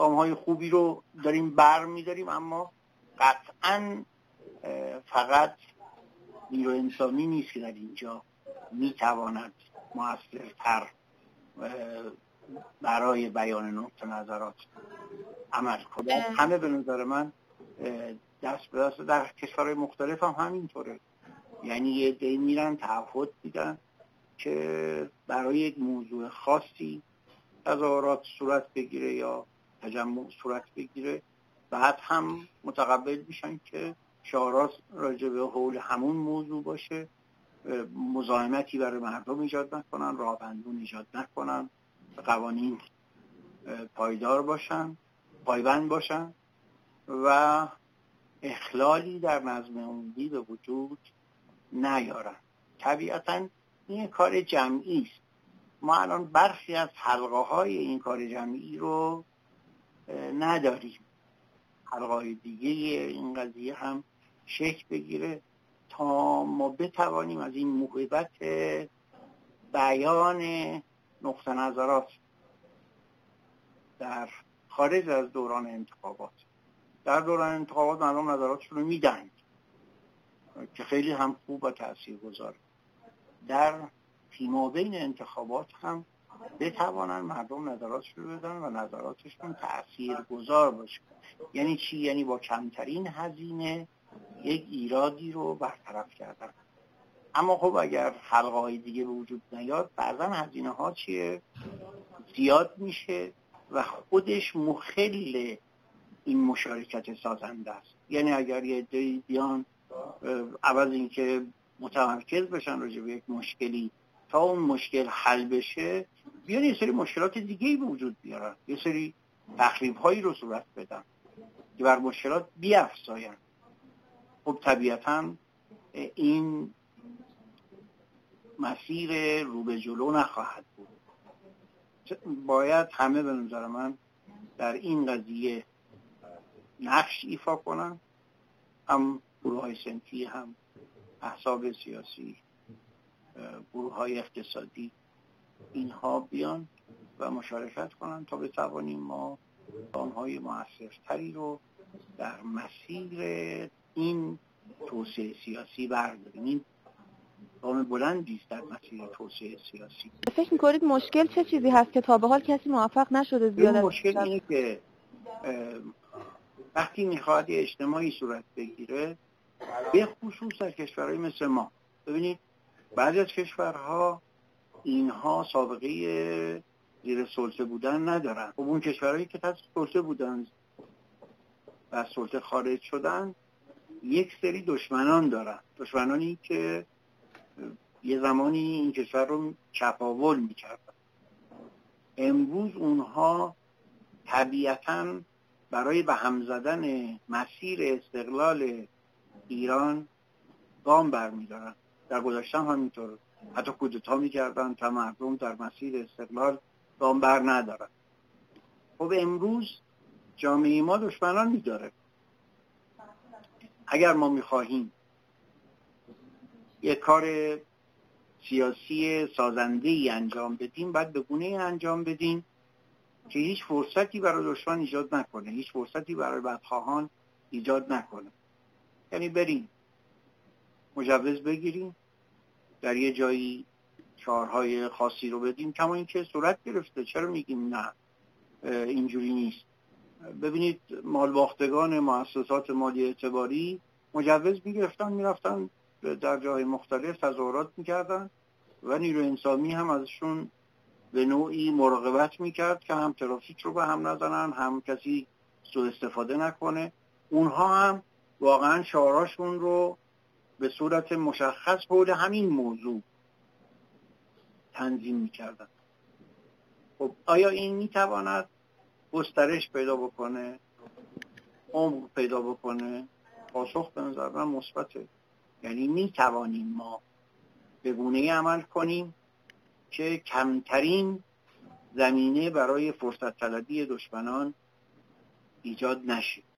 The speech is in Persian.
گام های خوبی رو داریم بر میداریم اما قطعا فقط نیرو انسانی نیست که در اینجا می‌تواند موثرتر برای بیان نقطه نظرات عمل کنه. همه به نظر من دست به دست در کشورهای مختلف هم همینطوره. یعنی یه دی میرن تعهد میدن که برای یک موضوع خاصی تظاهرات صورت بگیره یا تجمع صورت بگیره. بعد هم متقبل میشن که شعارات راجع به حول همون موضوع باشه. مزاحمتی برای مردم ایجاد نکنن راهبندون ایجاد نکنن. قوانین پایدار باشن پایبند باشن و اخلالی در نظم عمومی به وجود نیارن. طبیعتا این کار جمعی است. ما الان برخی از حلقه های این کار جمعی رو نداریم. حلقه های دیگه این قضیه هم شکل بگیره تا ما بتوانیم از این محبت بیان نقطه نظرات در خارج از دوران انتخابات. در دوران انتخابات مردم نظراتشون رو میدن که خیلی هم خوب و تأثیر گذاره در فیما بین انتخابات هم بتوانن مردم نظراتشون رو بدن و نظراتشون تأثیر گذار باشه. یعنی چی؟ یعنی با کمترین هزینه یک ایرادی رو برطرف کردن. اما خب اگر حلقه های دیگه به وجود نیاد بعضا هزینه ها چیه؟ زیاد میشه و خودش مخل این مشارکت سازنده است. یعنی اگر یه دی بیان عوض اینکه متمرکز بشن راجع به یک مشکلی تا اون مشکل حل بشه بیان یه سری مشکلات دیگه ای وجود بیارن. یه سری تخریب هایی رو صورت بدن که بر مشکلات بیافزاین خب طبیعتا این مسیر رو به جلو نخواهد بود. باید همه به نظر من در این قضیه نقش ایفا کنن. هم گروه های سنفی هم احساب سیاسی گروه های اقتصادی اینها بیان و مشارکت کنن تا بتوانیم ما های موثرتری رو در مسیر این توسعه سیاسی برداریم. این گام بلندی در مسیر توسعه سیاسی. فکر می‌کنید مشکل چه چیزی هست که تا به حال کسی موفق نشده زیاد مشکل اینه که وقتی می‌خواد اجتماعی صورت بگیره به خصوص در کشورهای مثل ما. ببینید بعضی از کشورها اینها سابقه زیر سلطه بودن ندارن. خب اون کشورهایی که تحت سلطه بودن و سلطه خارج شدن یک سری دشمنان دارن. دشمنانی که یه زمانی این کشور رو چپاول می‌کردن. امروز اونها طبیعتا برای به هم زدن مسیر استقلال ایران گام برمیدارن. در گذشته هم همینطور حتی کودتا می‌کردن تا مردم در مسیر استقلال گام بر ندارن. خب امروز جامعه ما دشمنان میداره. اگر ما می‌خواهیم یک کار سیاسی سازنده ای انجام بدیم باید به گونه انجام بدیم که هیچ فرصتی برای دشمن ایجاد نکنه. هیچ فرصتی برای بدخواهان ایجاد نکنه. یعنی بریم مجوز بگیریم در یه جایی کارهای خاصی رو بدیم کما اینکه صورت گرفته. چرا میگیم نه؟ اینجوری نیست. ببینید مالباختگان مؤسسات مالی اعتباری مجوز می‌گرفتن می‌رفتن در جای مختلف تظاهرات می‌کردن و نیرو انسانی هم ازشون به نوعی مراقبت می‌کرد که هم ترافیک رو به هم نزنن هم کسی سو استفاده نکنه. اونها هم واقعا شعاراشون رو به صورت مشخص حول همین موضوع تنظیم می‌کردن. خب آیا این می‌تواند گسترش پیدا بکنه؟ عمق پیدا بکنه؟ پاسخ به نظر من مثبته یعنی می‌توانیم ما به گونه عمل کنیم که کمترین زمینه برای فرصت طلبی دشمنان ایجاد نشه.